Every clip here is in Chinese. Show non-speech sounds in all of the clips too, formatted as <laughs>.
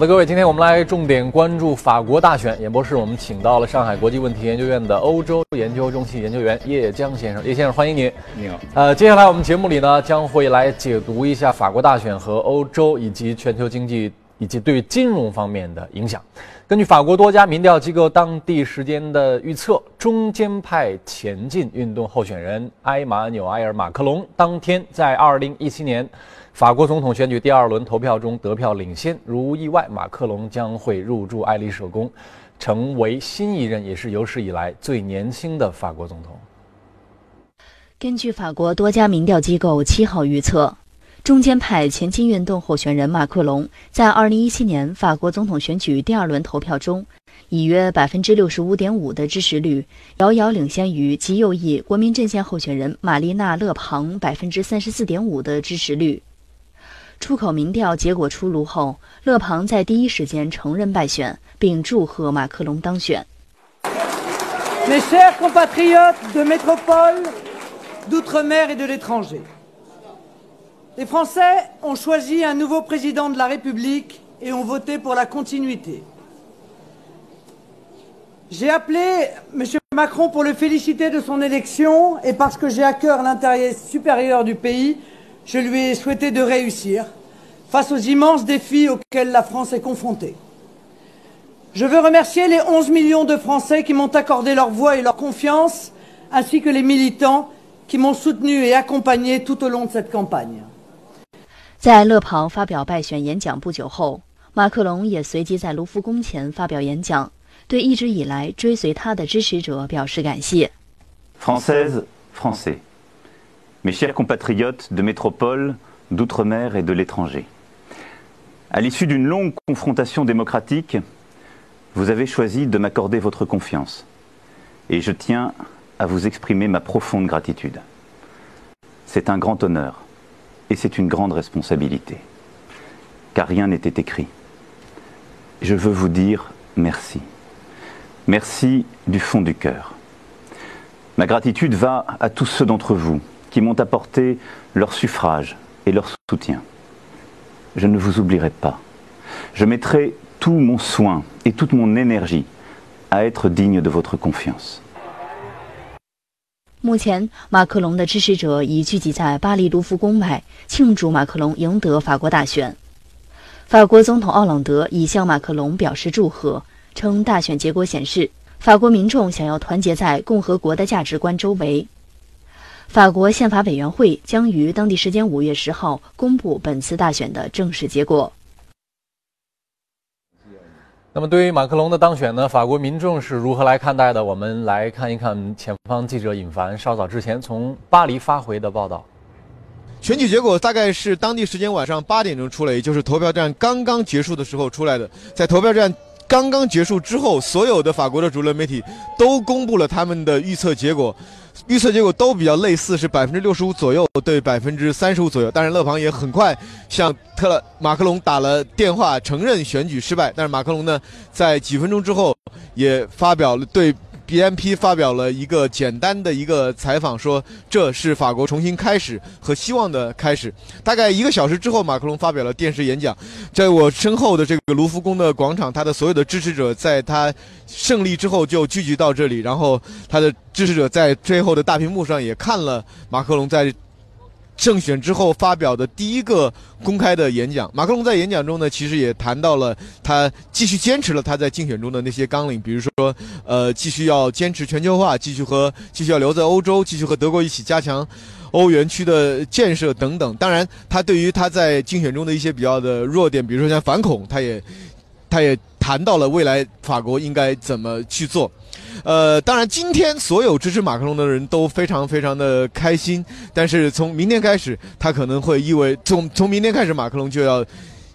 好的，各位，今天我们来重点关注法国大选。演播室我们请到了上海国际问题研究院的欧洲研究中心研究员叶江先生。叶先生，欢迎您。你好。呃，接下来我们节目里呢将会来解读一下法国大选和欧洲以及全球经济以及对金融方面的影响。根据法国多家民调机构当地时间的预测，中间派前进运动候选人埃马纽埃尔·马克龙当天在2017年。法国总统选举第二轮投票中得票领先，如无意外，马克龙将会入驻爱丽舍宫，成为新一任也是有史以来最年轻的法国总统。根据法国多家民调机构七号预测，中间派前进运动候选人马克龙在二零一七年法国总统选举第二轮投票中，以约百分之六十五点五的支持率，遥遥领先于极右翼国民阵线候选人玛丽娜·勒庞百分之三十四点五的支持率。出口民调结果出炉后，勒庞在第一时间承认败选，并祝贺马克龙当选。Mes chers compatriotes de métropole, d'outre-mer et de l'étranger, les Français ont choisi un nouveau président de la République et ont voté pour la continuité. J'ai appelé M. Macron pour le féliciter de son élection et parce que j'ai à cœur l'intérêt supérieur du pays, je lui ai souhaité de réussir face aux immenses défis auxquels la France est confrontée. Je veux remercier les 11 millions de Français qui m'ont accordé leur voix et leur confiance, ainsi que les militants qui m'ont soutenu et accompagné tout au long de cette campagne. 在勒庞发表败选演讲不久后，马克龙也随即在卢浮宫前发表演讲，对一直以来追随他的支持者表示感谢。Françaises, Français. Mes chers compatriotes de métropole, d'outre-mer et de l'étranger, à l'issue d'une longue confrontation démocratique, vous avez choisi de m'accorder votre confiance. Et je tiens à vous exprimer ma profonde gratitude. C'est un grand honneur et c'est une grande responsabilité, car rien n'était écrit. Je veux vous dire merci. Merci du fond du cœur. Ma gratitude va à tous ceux d'entre vous qui m'ont apporté leur suffrage et leur soutien. Je ne vous oublierai pas. Je mettrai tout mon soin et toute mon énergie à être digne de votre confiance. 目前，马克龙的支持者已聚集在巴黎卢浮宫外，庆祝马克龙赢得法国大选。法国总统奥朗德已向马克龙表示祝贺，称大选结果显示，法国民众想要团结在共和国的价值观周围。法国宪法委员会将于当地时间五月十号公布本次大选的正式结果。那么，对于马克龙的当选呢，法国民众是如何来看待的？我们来看一看前方记者尹凡稍早之前从巴黎发回的报道。选举结果大概是当地时间晚上八点钟出来，也就是投票站刚刚结束的时候出来的。在投票站刚刚结束之后，所有的法国的主流媒体都公布了他们的预测结果。预测结果都比较类似，是百分之六十五左右对百分之三十五左右。但是勒庞也很快向特马克龙打了电话，承认选举失败。但是马克龙呢，在几分钟之后也发表了对。BMP 发表了一个简单的一个采访，说这是法国重新开始和希望的开始。大概一个小时之后，马克龙发表了电视演讲。在我身后的这个卢浮宫的广场，他的所有的支持者在他胜利之后就聚集到这里，然后他的支持者在最后的大屏幕上也看了马克龙在。胜选之后发表的第一个公开的演讲，马克龙在演讲中呢，其实也谈到了他继续坚持了他在竞选中的那些纲领，比如说，呃，继续要坚持全球化，继续和继续要留在欧洲，继续和德国一起加强欧元区的建设等等。当然，他对于他在竞选中的一些比较的弱点，比如说像反恐，他也他也谈到了未来法国应该怎么去做。呃，当然，今天所有支持马克龙的人都非常非常的开心。但是从明天开始，他可能会意味从从明天开始，马克龙就要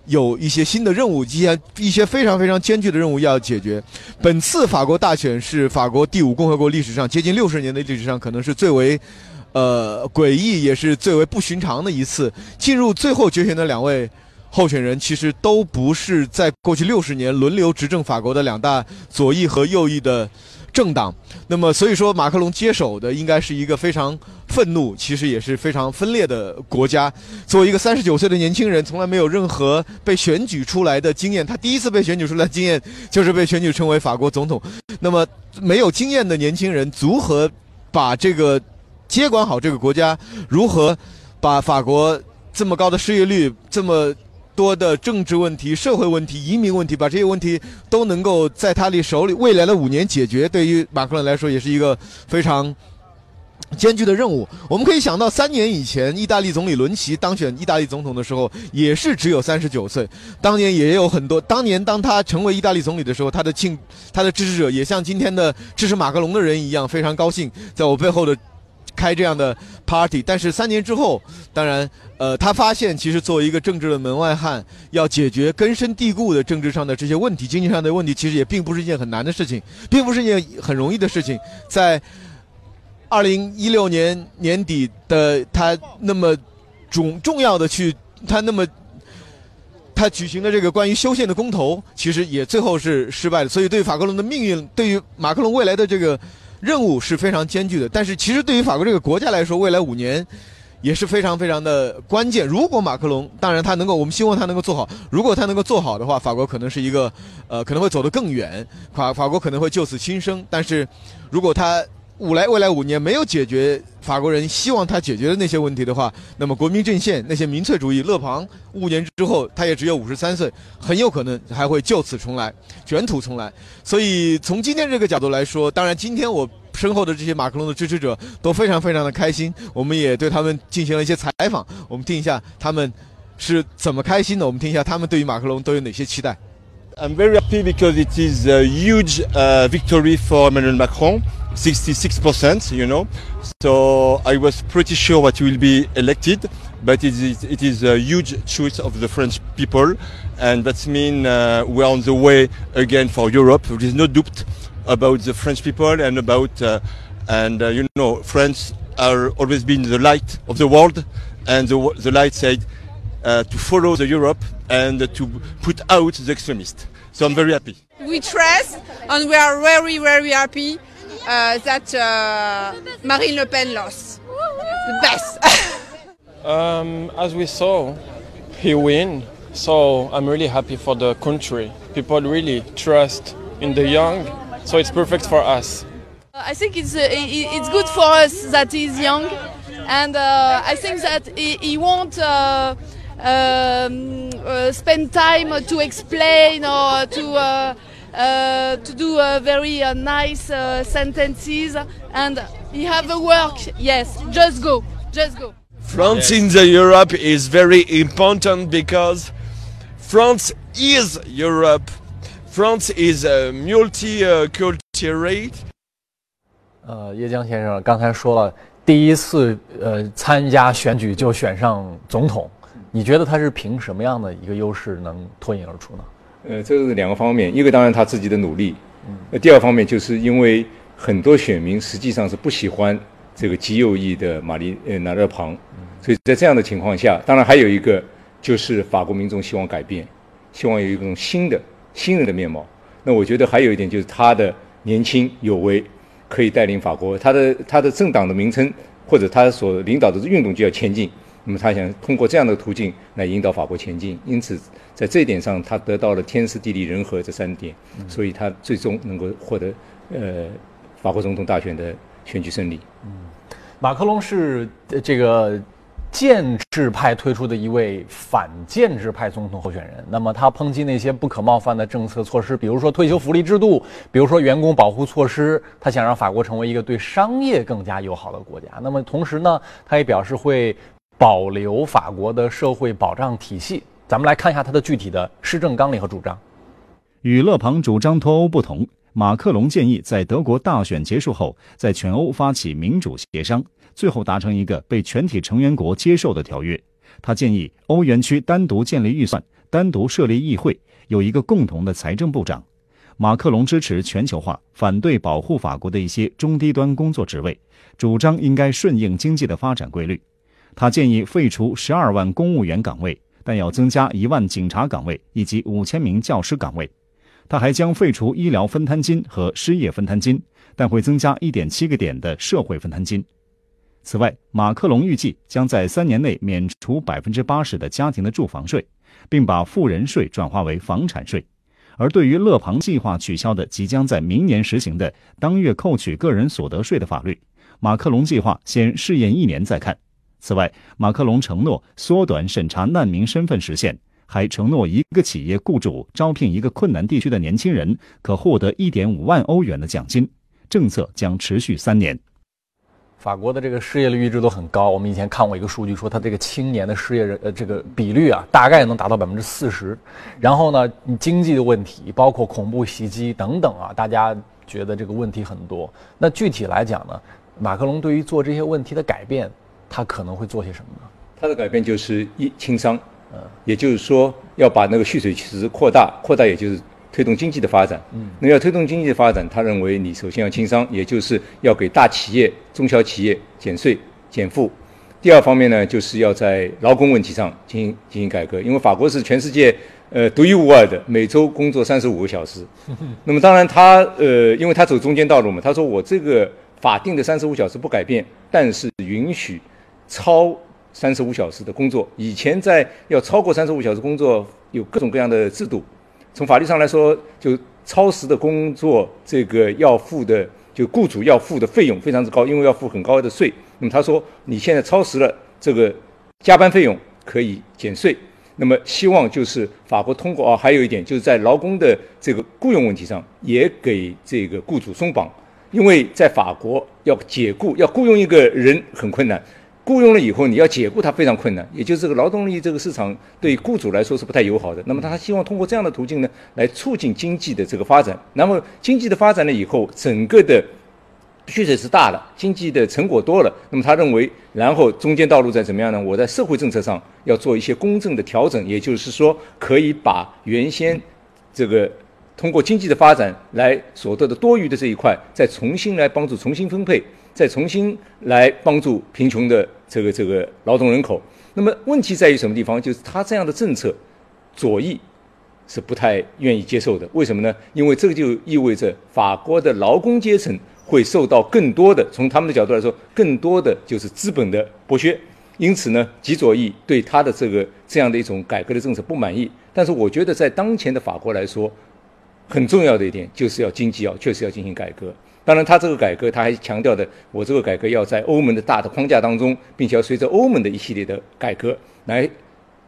有一些新的任务，一些一些非常非常艰巨的任务要解决。本次法国大选是法国第五共和国历史上接近六十年的历史上，可能是最为呃诡异，也是最为不寻常的一次。进入最后决选的两位候选人，其实都不是在过去六十年轮流执政法国的两大左翼和右翼的。政党。那么，所以说马克龙接手的应该是一个非常愤怒，其实也是非常分裂的国家。作为一个三十九岁的年轻人，从来没有任何被选举出来的经验，他第一次被选举出来的经验就是被选举成为法国总统。那么，没有经验的年轻人如何把这个接管好这个国家？如何把法国这么高的失业率这么？多的政治问题、社会问题、移民问题，把这些问题都能够在他的手里未来的五年解决，对于马克龙来说也是一个非常艰巨的任务。我们可以想到，三年以前，意大利总理伦齐当选意大利总统的时候，也是只有三十九岁。当年也有很多，当年当他成为意大利总理的时候，他的庆，他的支持者也像今天的支持马克龙的人一样，非常高兴，在我背后的。开这样的 party，但是三年之后，当然，呃，他发现其实作为一个政治的门外汉，要解决根深蒂固的政治上的这些问题、经济上的问题，其实也并不是一件很难的事情，并不是一件很容易的事情。在二零一六年年底的他那么重重要的去，他那么他举行的这个关于修宪的公投，其实也最后是失败的。所以，对法国龙的命运，对于马克龙未来的这个。任务是非常艰巨的，但是其实对于法国这个国家来说，未来五年也是非常非常的关键。如果马克龙，当然他能够，我们希望他能够做好。如果他能够做好的话，法国可能是一个，呃，可能会走得更远，法法国可能会就此轻生。但是，如果他五来未来五年没有解决法国人希望他解决的那些问题的话，那么国民阵线那些民粹主义勒庞五年之后他也只有五十三岁，很有可能还会就此重来，卷土重来。所以从今天这个角度来说，当然今天我身后的这些马克龙的支持者都非常非常的开心，我们也对他们进行了一些采访，我们听一下他们是怎么开心的，我们听一下他们对于马克龙都有哪些期待。I'm very happy because it is a huge victory for Emmanuel Macron, 66%, you know. So I was pretty sure that he will be elected, but it is, it is a huge choice of the French people, and that means uh, we're on the way again for Europe. There is no doubt about the French people and about, uh, and uh, you know, France are always been the light of the world, and the, the light said uh, to follow the Europe and to put out the extremists. So I'm very happy. We trust and we are very, very happy uh, that uh, Marine Le Pen lost. The best. <laughs> um, as we saw, he win. So I'm really happy for the country. People really trust in the young, so it's perfect for us. I think it's uh, it's good for us that he's young, and uh, I think that he, he won't uh, um, uh, spend time to explain or to uh, uh, to do very nice sentences and you have a work yes just go just go France in the Europe is very important because France is Europe France is a multicultural 呃，叶江先生刚才说了，第一次呃参加选举就选上总统，你觉得他是凭什么样的一个优势能脱颖而出呢？ 呃，这是两个方面，一个当然他自己的努力，呃，第二方面就是因为很多选民实际上是不喜欢这个极右翼的玛丽呃拿勒庞，所以在这样的情况下，当然还有一个就是法国民众希望改变，希望有一种新的新人的面貌。那我觉得还有一点就是他的年轻有为，可以带领法国，他的他的政党的名称或者他所领导的运动就要前进。那么他想通过这样的途径来引导法国前进，因此在这一点上，他得到了天时地利人和这三点，所以他最终能够获得呃法国总统大选的选举胜利。嗯，马克龙是这个建制派推出的一位反建制派总统候选人。那么他抨击那些不可冒犯的政策措施，比如说退休福利制度，比如说员工保护措施。他想让法国成为一个对商业更加友好的国家。那么同时呢，他也表示会。保留法国的社会保障体系，咱们来看一下他的具体的施政纲领和主张。与勒庞主张脱欧不同，马克龙建议在德国大选结束后，在全欧发起民主协商，最后达成一个被全体成员国接受的条约。他建议欧元区单独建立预算，单独设立议会，有一个共同的财政部长。马克龙支持全球化，反对保护法国的一些中低端工作职位，主张应该顺应经济的发展规律。他建议废除十二万公务员岗位，但要增加一万警察岗位以及五千名教师岗位。他还将废除医疗分摊金和失业分摊金，但会增加一点七个点的社会分摊金。此外，马克龙预计将在三年内免除百分之八十的家庭的住房税，并把富人税转化为房产税。而对于勒庞计划取消的即将在明年实行的当月扣取个人所得税的法律，马克龙计划先试验一年再看。此外，马克龙承诺缩短审查难民身份时限，还承诺一个企业雇主招聘一个困难地区的年轻人可获得一点五万欧元的奖金。政策将持续三年。法国的这个失业率一直都很高，我们以前看过一个数据，说他这个青年的失业人呃这个比率啊，大概能达到百分之四十。然后呢，经济的问题，包括恐怖袭击等等啊，大家觉得这个问题很多。那具体来讲呢，马克龙对于做这些问题的改变，他可能会做些什么呢？他的改变就是一轻商，呃，也就是说要把那个蓄水池扩大，扩大也就是。推动经济的发展，嗯，那要推动经济的发展，他认为你首先要轻商，也就是要给大企业、中小企业减税减负。第二方面呢，就是要在劳工问题上进行进行改革，因为法国是全世界呃独一无二的，每周工作三十五个小时。<laughs> 那么当然他呃，因为他走中间道路嘛，他说我这个法定的三十五小时不改变，但是允许超三十五小时的工作。以前在要超过三十五小时工作，有各种各样的制度。从法律上来说，就超时的工作，这个要付的，就雇主要付的费用非常之高，因为要付很高的税。那么他说，你现在超时了，这个加班费用可以减税。那么希望就是法国通过啊，还有一点就是在劳工的这个雇佣问题上，也给这个雇主松绑，因为在法国要解雇，要雇佣一个人很困难。雇佣了以后，你要解雇他非常困难，也就是这个劳动力这个市场对雇主来说是不太友好的。那么他希望通过这样的途径呢，来促进经济的这个发展。然后经济的发展了以后，整个的蓄水是大了，经济的成果多了。那么他认为，然后中间道路再怎么样呢？我在社会政策上要做一些公正的调整，也就是说，可以把原先这个通过经济的发展来所得的多余的这一块，再重新来帮助重新分配。再重新来帮助贫穷的这个这个劳动人口，那么问题在于什么地方？就是他这样的政策，左翼是不太愿意接受的。为什么呢？因为这个就意味着法国的劳工阶层会受到更多的，从他们的角度来说，更多的就是资本的剥削。因此呢，极左翼对他的这个这样的一种改革的政策不满意。但是我觉得，在当前的法国来说，很重要的一点就是要经济要确实要进行改革。当然，他这个改革，他还强调的，我这个改革要在欧盟的大的框架当中，并且要随着欧盟的一系列的改革来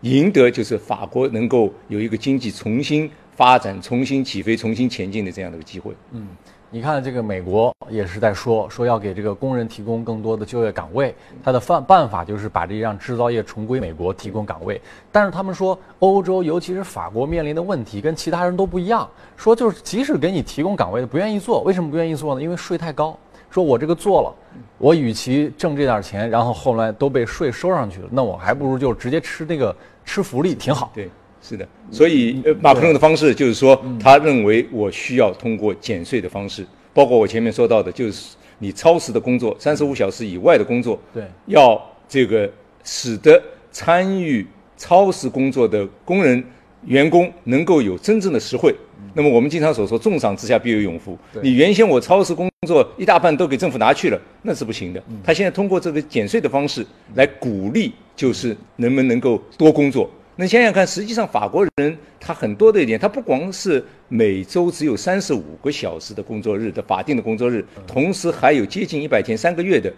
赢得，就是法国能够有一个经济重新发展、重新起飞、重新前进的这样的一个机会。嗯。你看，这个美国也是在说说要给这个工人提供更多的就业岗位，他的办办法就是把这让制造业重归美国提供岗位。但是他们说，欧洲尤其是法国面临的问题跟其他人都不一样，说就是即使给你提供岗位不愿意做，为什么不愿意做呢？因为税太高。说我这个做了，我与其挣这点钱，然后后来都被税收上去了，那我还不如就直接吃那个吃福利，挺好。对。是的，所以马克龙的方式就是说，他认为我需要通过减税的方式，包括我前面说到的，就是你超时的工作，三十五小时以外的工作，对，要这个使得参与超时工作的工人员工能够有真正的实惠。那么我们经常所说，重赏之下必有勇夫。你原先我超时工作一大半都给政府拿去了，那是不行的。他现在通过这个减税的方式来鼓励，就是人们能够多工作。那想想看，实际上法国人他很多的一点，他不光是每周只有三十五个小时的工作日的法定的工作日，同时还有接近一百天三个月的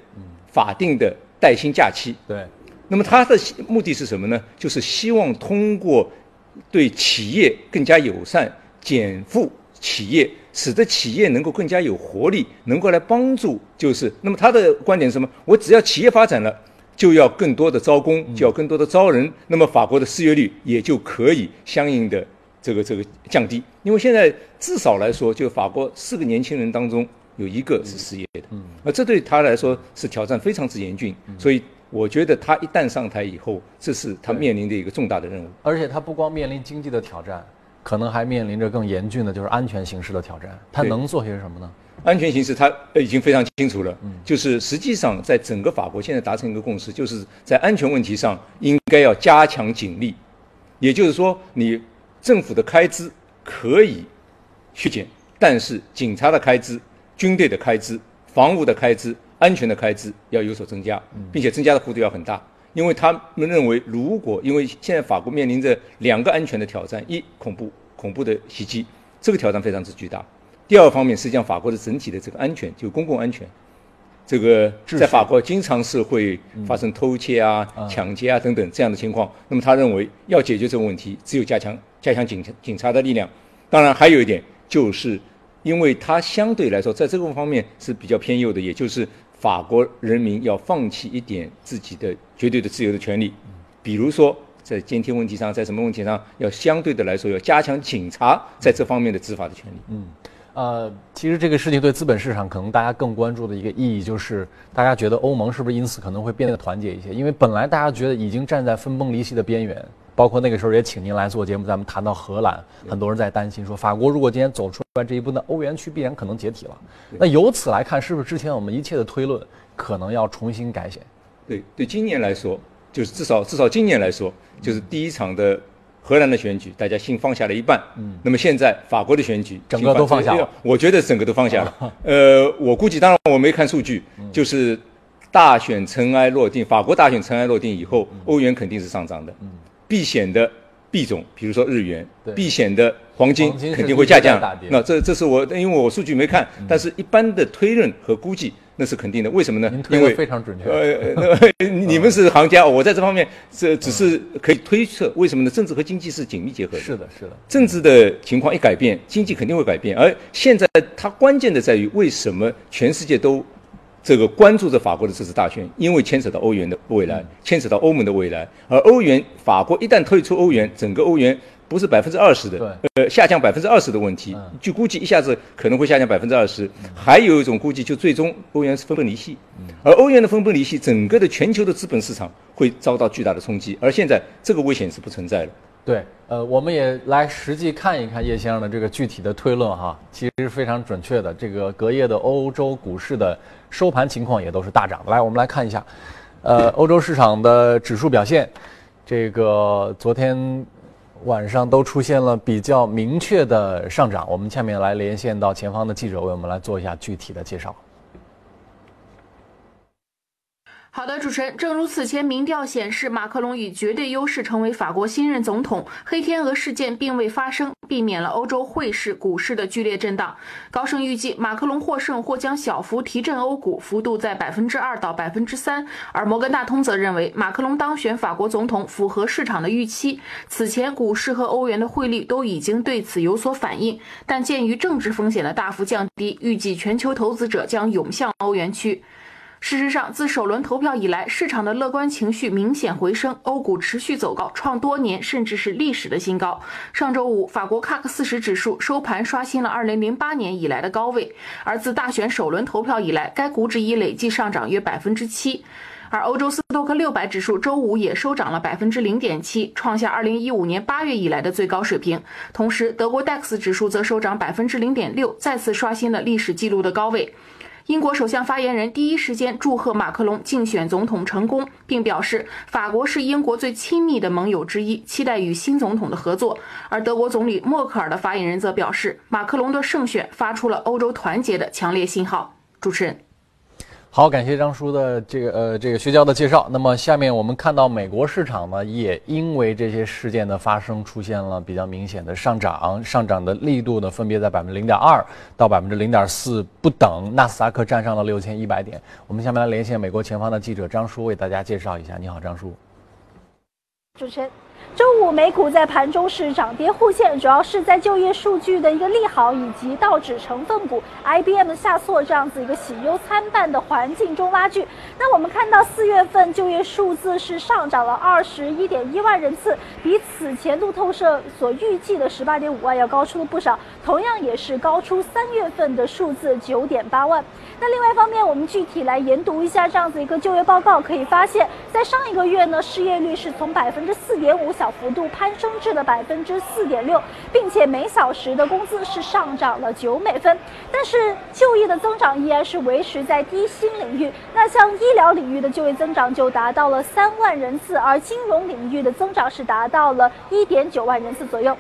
法定的带薪假期。对。那么他的目的是什么呢？就是希望通过对企业更加友善，减负企业，使得企业能够更加有活力，能够来帮助。就是那么他的观点是什么？我只要企业发展了。就要更多的招工，就要更多的招人，那么法国的失业率也就可以相应的这个这个降低。因为现在至少来说，就法国四个年轻人当中有一个是失业的，那这对他来说是挑战非常之严峻。所以我觉得他一旦上台以后，这是他面临的一个重大的任务。而且他不光面临经济的挑战，可能还面临着更严峻的就是安全形势的挑战。他能做些什么呢？安全形势，他已经非常清楚了。就是实际上，在整个法国现在达成一个共识，就是在安全问题上应该要加强警力。也就是说，你政府的开支可以削减，但是警察的开支、军队的开支、防务的开支、安全的开支要有所增加，并且增加的幅度要很大。因为他们认为，如果因为现在法国面临着两个安全的挑战：一，恐怖恐怖的袭击，这个挑战非常之巨大；第二方面，实际上法国的整体的这个安全，就公共安全，这个在法国经常是会发生偷窃啊、抢劫啊等等这样的情况。那么他认为，要解决这个问题，只有加强加强警警察的力量。当然，还有一点，就是因为他相对来说在这个方面是比较偏右的，也就是法国人民要放弃一点自己的绝对的自由的权利，比如说在监听问题上，在什么问题上，要相对的来说要加强警察在这方面的执法的权利。嗯。呃，其实这个事情对资本市场可能大家更关注的一个意义，就是大家觉得欧盟是不是因此可能会变得团结一些？因为本来大家觉得已经站在分崩离析的边缘，包括那个时候也请您来做节目，咱们谈到荷兰，很多人在担心说，法国如果今天走出来这一步，那欧元区必然可能解体了。那由此来看，是不是之前我们一切的推论可能要重新改写？对，对，今年来说，就是至少至少今年来说，就是第一场的。荷兰的选举，大家心放下了一半。嗯，那么现在法国的选举，整个都放下了。我觉得整个都放下了。<laughs> 呃，我估计，当然我没看数据，就是大选尘埃落定，法国大选尘埃落定以后，欧元肯定是上涨的。嗯，避险的币种，比如说日元，避险的黄金肯定会下降。那这这是我，因为我数据没看，但是一般的推论和估计。那是肯定的，为什么呢？因为非常准确。呃，<laughs> 你们是行家，我在这方面这只是可以推测。为什么呢？政治和经济是紧密结合的。是的，是的。政治的情况一改变，经济肯定会改变。而现在它关键的在于，为什么全世界都这个关注着法国的这次大选？因为牵扯到欧元的未来，牵扯到欧盟的未来。而欧元，法国一旦退出欧元，整个欧元。不是百分之二十的，呃，下降百分之二十的问题，据估计一下子可能会下降百分之二十。还有一种估计，就最终欧元是分崩离析，而欧元的分崩离析，整个的全球的资本市场会遭到巨大的冲击。而现在这个危险是不存在的。对，呃，我们也来实际看一看叶先生的这个具体的推论哈，其实非常准确的。这个隔夜的欧洲股市的收盘情况也都是大涨的。来，我们来看一下，呃，欧洲市场的指数表现，这个昨天。晚上都出现了比较明确的上涨，我们下面来连线到前方的记者，为我们来做一下具体的介绍。好的，主持人，正如此前民调显示，马克龙以绝对优势成为法国新任总统，黑天鹅事件并未发生，避免了欧洲汇市、股市的剧烈震荡。高盛预计，马克龙获胜或将小幅提振欧股，幅度在百分之二到百分之三。而摩根大通则认为，马克龙当选法国总统符合市场的预期。此前，股市和欧元的汇率都已经对此有所反应，但鉴于政治风险的大幅降低，预计全球投资者将涌向欧元区。事实上，自首轮投票以来，市场的乐观情绪明显回升，欧股持续走高，创多年甚至是历史的新高。上周五，法国卡克四十指数收盘刷新了2008年以来的高位，而自大选首轮投票以来，该股指已累计上涨约百分之七。而欧洲斯托克六百指数周五也收涨了百分之零点七，创下2015年8月以来的最高水平。同时，德国 DAX 指数则收涨百分之零点六，再次刷新了历史纪录的高位。英国首相发言人第一时间祝贺马克龙竞选总统成功，并表示法国是英国最亲密的盟友之一，期待与新总统的合作。而德国总理默克尔的发言人则表示，马克龙的胜选发出了欧洲团结的强烈信号。主持人。好，感谢张叔的这个呃这个薛教的介绍。那么下面我们看到美国市场呢，也因为这些事件的发生，出现了比较明显的上涨，上涨的力度呢分别在百分之零点二到百分之零点四不等。纳斯达克站上了六千一百点。我们下面来连线美国前方的记者张叔，为大家介绍一下。你好，张叔。主持人。周五美股在盘中是涨跌互现，主要是在就业数据的一个利好，以及道指成分股 IBM 下挫这样子一个喜忧参半的环境中拉锯。那我们看到四月份就业数字是上涨了二十一点一万人次，比此前路透社所预计的十八点五万要高出了不少，同样也是高出三月份的数字九点八万。那另外一方面，我们具体来研读一下这样子一个就业报告，可以发现，在上一个月呢，失业率是从百分之四点五小幅度攀升至了百分之四点六，并且每小时的工资是上涨了九美分。但是就业的增长依然是维持在低薪领域。那像医疗领域的就业增长就达到了三万人次，而金融领域的增长是达到了一点九万人次左右。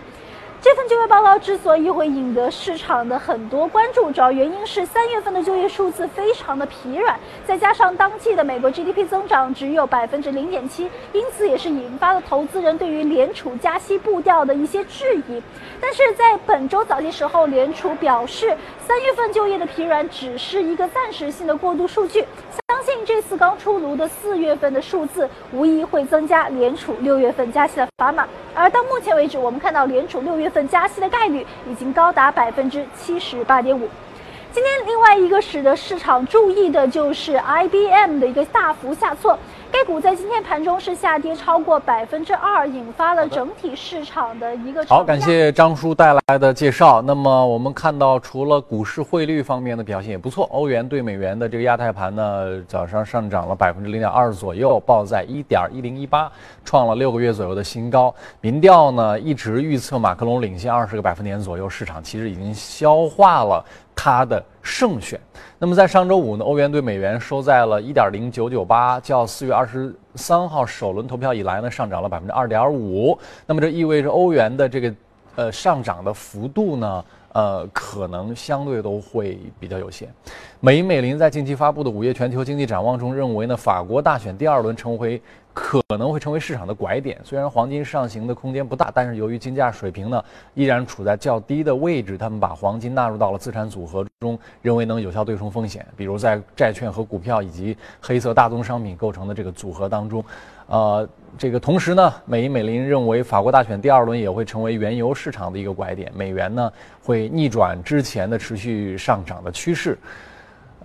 这份就业报告之所以会引得市场的很多关注，主要原因是三月份的就业数字非常的疲软，再加上当季的美国 GDP 增长只有百分之零点七，因此也是引发了投资人对于联储加息步调的一些质疑。但是在本周早些时候，联储表示，三月份就业的疲软只是一个暂时性的过渡数据。相信这次刚出炉的四月份的数字，无疑会增加联储六月份加息的砝码。而到目前为止，我们看到联储六月份加息的概率已经高达百分之七十八点五。今天另外一个使得市场注意的就是 IBM 的一个大幅下挫。该股在今天盘中是下跌超过百分之二，引发了整体市场的一个好。感谢张叔带来的介绍。那么我们看到，除了股市汇率方面的表现也不错，欧元对美元的这个亚太盘呢，早上上涨了百分之零点二左右，报在一点一零一八，创了六个月左右的新高。民调呢一直预测马克龙领先二十个百分点左右，市场其实已经消化了。它的胜选。那么在上周五呢，欧元对美元收在了一点零九九八，较四月二十三号首轮投票以来呢，上涨了百分之二点五。那么这意味着欧元的这个呃上涨的幅度呢，呃可能相对都会比较有限。美银美林在近期发布的五月全球经济展望中认为呢，法国大选第二轮成为。可能会成为市场的拐点。虽然黄金上行的空间不大，但是由于金价水平呢依然处在较低的位置，他们把黄金纳入到了资产组合中，认为能有效对冲风险。比如在债券和股票以及黑色大宗商品构成的这个组合当中，呃，这个同时呢，美银美林认为法国大选第二轮也会成为原油市场的一个拐点，美元呢会逆转之前的持续上涨的趋势。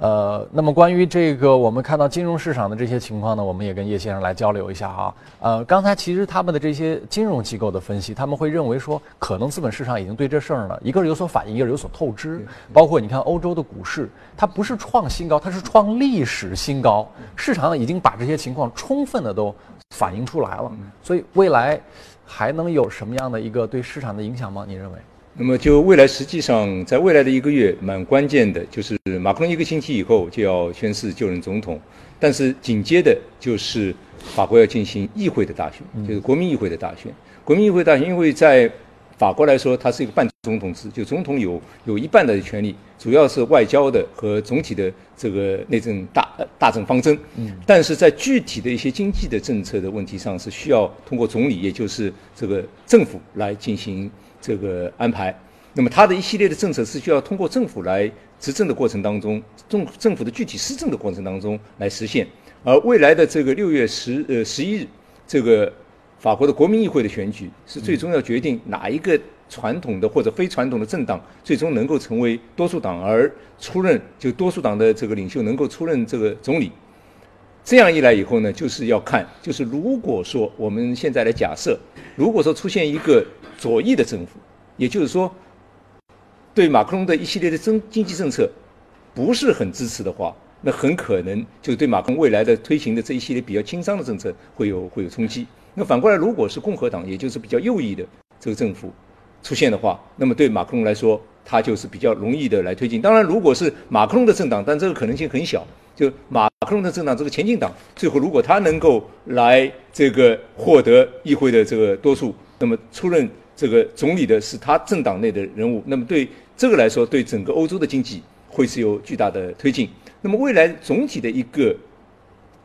呃，那么关于这个，我们看到金融市场的这些情况呢，我们也跟叶先生来交流一下啊。呃，刚才其实他们的这些金融机构的分析，他们会认为说，可能资本市场已经对这事儿呢，一个是有所反应，一个是有所透支。包括你看欧洲的股市，它不是创新高，它是创历史新高，市场已经把这些情况充分的都反映出来了。所以未来还能有什么样的一个对市场的影响吗？你认为？那么就未来，实际上在未来的一个月，蛮关键的，就是马克龙一个星期以后就要宣誓就任总统，但是紧接着就是法国要进行议会的大选，就是国民议会的大选。国民议会大选，因为在法国来说，它是一个半总统制，就总统有有一半的权利，主要是外交的和总体的这个内政大大政方针。嗯，但是在具体的一些经济的政策的问题上，是需要通过总理，也就是这个政府来进行。这个安排，那么它的一系列的政策是需要通过政府来执政的过程当中，政政府的具体施政的过程当中来实现。而未来的这个六月十呃十一日，这个法国的国民议会的选举是最终要决定哪一个传统的或者非传统的政党最终能够成为多数党而出任就多数党的这个领袖能够出任这个总理。这样一来以后呢，就是要看，就是如果说我们现在来假设，如果说出现一个左翼的政府，也就是说，对马克龙的一系列的经经济政策不是很支持的话，那很可能就对马克龙未来的推行的这一系列比较轻商的政策会有会有冲击。那反过来，如果是共和党，也就是比较右翼的这个政府出现的话，那么对马克龙来说，他就是比较容易的来推进。当然，如果是马克龙的政党，但这个可能性很小。就马克龙的政党，这个前进党，最后如果他能够来这个获得议会的这个多数，那么出任这个总理的是他政党内的人物，那么对这个来说，对整个欧洲的经济会是有巨大的推进。那么未来总体的一个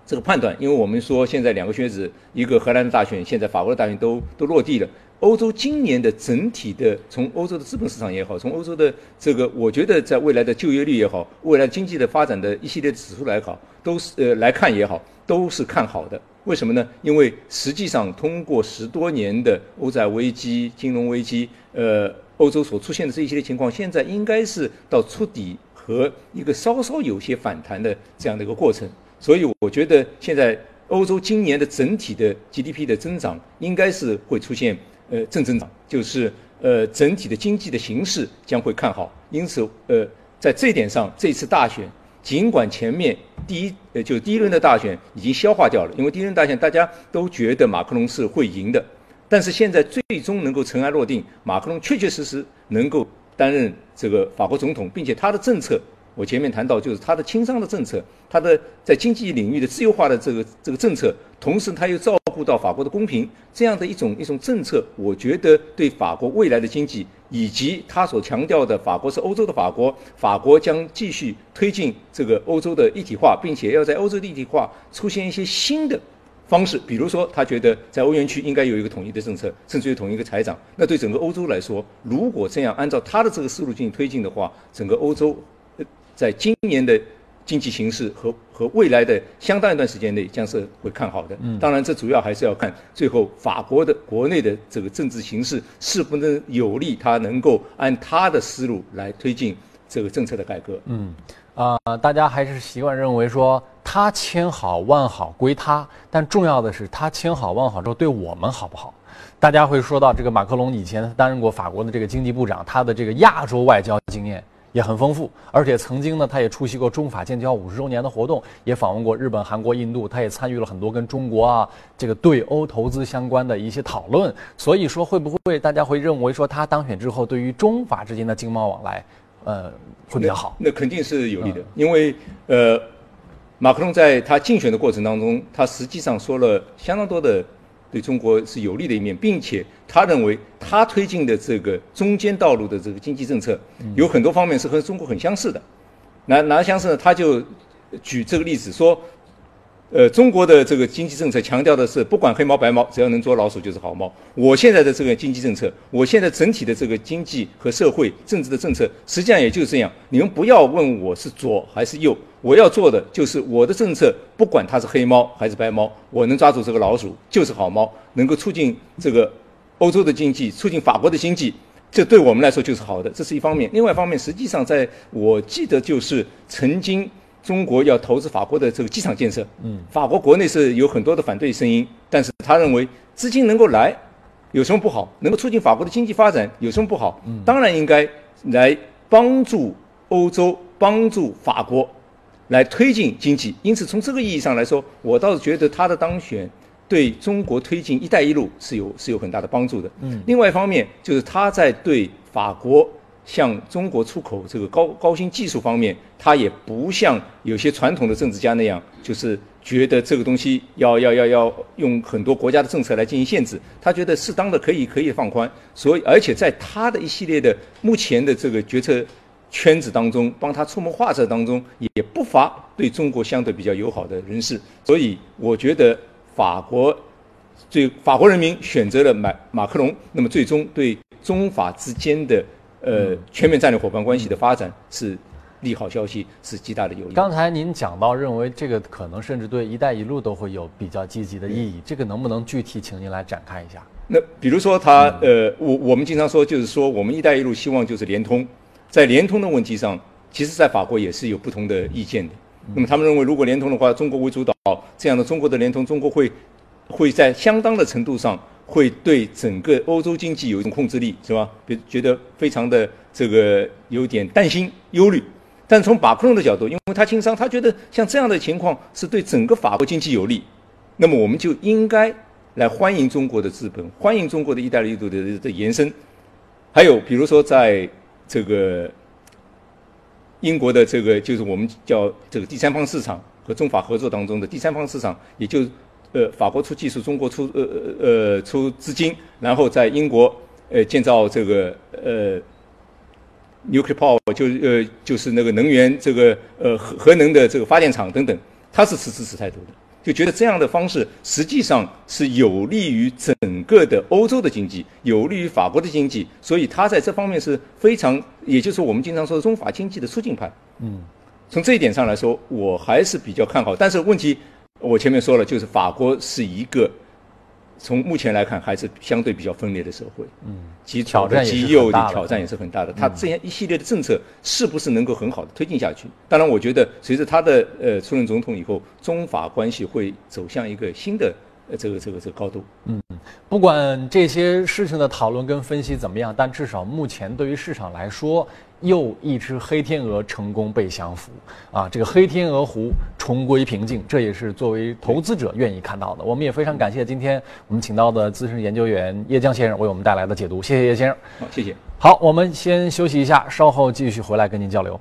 这个判断，因为我们说现在两个选子，一个荷兰的大选，现在法国的大选都都落地了。欧洲今年的整体的，从欧洲的资本市场也好，从欧洲的这个，我觉得在未来的就业率也好，未来经济的发展的一系列指数来考，都是呃来看也好，都是看好的。为什么呢？因为实际上通过十多年的欧债危机、金融危机，呃，欧洲所出现的这一系列情况，现在应该是到触底和一个稍稍有些反弹的这样的一个过程。所以我觉得现在欧洲今年的整体的 GDP 的增长应该是会出现。呃，正增长就是呃，整体的经济的形势将会看好，因此呃，在这一点上，这次大选尽管前面第一呃就第一轮的大选已经消化掉了，因为第一轮大选大家都觉得马克龙是会赢的，但是现在最终能够尘埃落定，马克龙确确实实能够担任这个法国总统，并且他的政策，我前面谈到就是他的轻商的政策，他的在经济领域的自由化的这个这个政策，同时他又照顾。到法国的公平这样的一种一种政策，我觉得对法国未来的经济以及他所强调的法国是欧洲的法国，法国将继续推进这个欧洲的一体化，并且要在欧洲的一体化出现一些新的方式，比如说他觉得在欧元区应该有一个统一的政策，甚至于统一一个财长。那对整个欧洲来说，如果这样按照他的这个思路进行推进的话，整个欧洲在今年的。经济形势和和未来的相当一段时间内将是会看好的。嗯，当然这主要还是要看最后法国的国内的这个政治形势是不能有利，他能够按他的思路来推进这个政策的改革。嗯，啊，大家还是习惯认为说他千好万好归他，但重要的是他千好万好之后对我们好不好？大家会说到这个马克龙以前担任过法国的这个经济部长，他的这个亚洲外交经验。也很丰富，而且曾经呢，他也出席过中法建交五十周年的活动，也访问过日本、韩国、印度，他也参与了很多跟中国啊这个对欧投资相关的一些讨论。所以说，会不会大家会认为说他当选之后，对于中法之间的经贸往来，呃，会比较好？那肯定是有利的，因为呃，马克龙在他竞选的过程当中，他实际上说了相当多的。对中国是有利的一面，并且他认为他推进的这个中间道路的这个经济政策，有很多方面是和中国很相似的。哪哪相似呢？他就举这个例子说。呃，中国的这个经济政策强调的是，不管黑猫白猫，只要能捉老鼠就是好猫。我现在的这个经济政策，我现在整体的这个经济和社会政治的政策，实际上也就是这样。你们不要问我是左还是右，我要做的就是我的政策，不管它是黑猫还是白猫，我能抓住这个老鼠就是好猫，能够促进这个欧洲的经济，促进法国的经济，这对我们来说就是好的。这是一方面。另外一方面，实际上在我记得就是曾经。中国要投资法国的这个机场建设，嗯，法国国内是有很多的反对声音，但是他认为资金能够来，有什么不好？能够促进法国的经济发展，有什么不好？嗯，当然应该来帮助欧洲，帮助法国，来推进经济。因此，从这个意义上来说，我倒是觉得他的当选对中国推进“一带一路”是有是有很大的帮助的。嗯，另外一方面就是他在对法国。向中国出口这个高高新技术方面，他也不像有些传统的政治家那样，就是觉得这个东西要要要要用很多国家的政策来进行限制。他觉得适当的可以可以放宽。所以，而且在他的一系列的目前的这个决策圈子当中，帮他出谋划策当中，也不乏对中国相对比较友好的人士。所以，我觉得法国最法国人民选择了马马克龙，那么最终对中法之间的。呃，全面战略伙伴关系的发展是利好消息，是极大的有利。刚才您讲到，认为这个可能甚至对“一带一路”都会有比较积极的意义，这个能不能具体请您来展开一下？那比如说，他呃，我我们经常说，就是说，我们“一带一路”希望就是联通，在联通的问题上，其实在法国也是有不同的意见的。那么他们认为，如果联通的话，中国为主导，这样的中国的联通，中国会会在相当的程度上。会对整个欧洲经济有一种控制力，是吧？别觉得非常的这个有点担心、忧虑。但从马克龙的角度，因为他经商，他觉得像这样的情况是对整个法国经济有利，那么我们就应该来欢迎中国的资本，欢迎中国的一带一路的的延伸。还有，比如说在这个英国的这个就是我们叫这个第三方市场和中法合作当中的第三方市场，也就。呃，法国出技术，中国出呃呃呃出资金，然后在英国呃建造这个呃 nuclear power 就呃就是那个能源这个呃核核能的这个发电厂等等，他是持支持态度的，就觉得这样的方式实际上是有利于整个的欧洲的经济，有利于法国的经济，所以他在这方面是非常，也就是我们经常说的中法经济的促进派。嗯，从这一点上来说，我还是比较看好，但是问题。我前面说了，就是法国是一个从目前来看还是相对比较分裂的社会，嗯，极挑战极右的挑战也是很大的。他这样一系列的政策是不是能够很好的推进下去？当然，我觉得随着他的呃出任总统以后，中法关系会走向一个新的。呃，这个这个这个高度，嗯，不管这些事情的讨论跟分析怎么样，但至少目前对于市场来说，又一只黑天鹅成功被降服，啊，这个黑天鹅湖重归平静，这也是作为投资者愿意看到的。我们也非常感谢今天我们请到的资深研究员叶江先生为我们带来的解读，谢谢叶先生。好，谢谢。好，我们先休息一下，稍后继续回来跟您交流。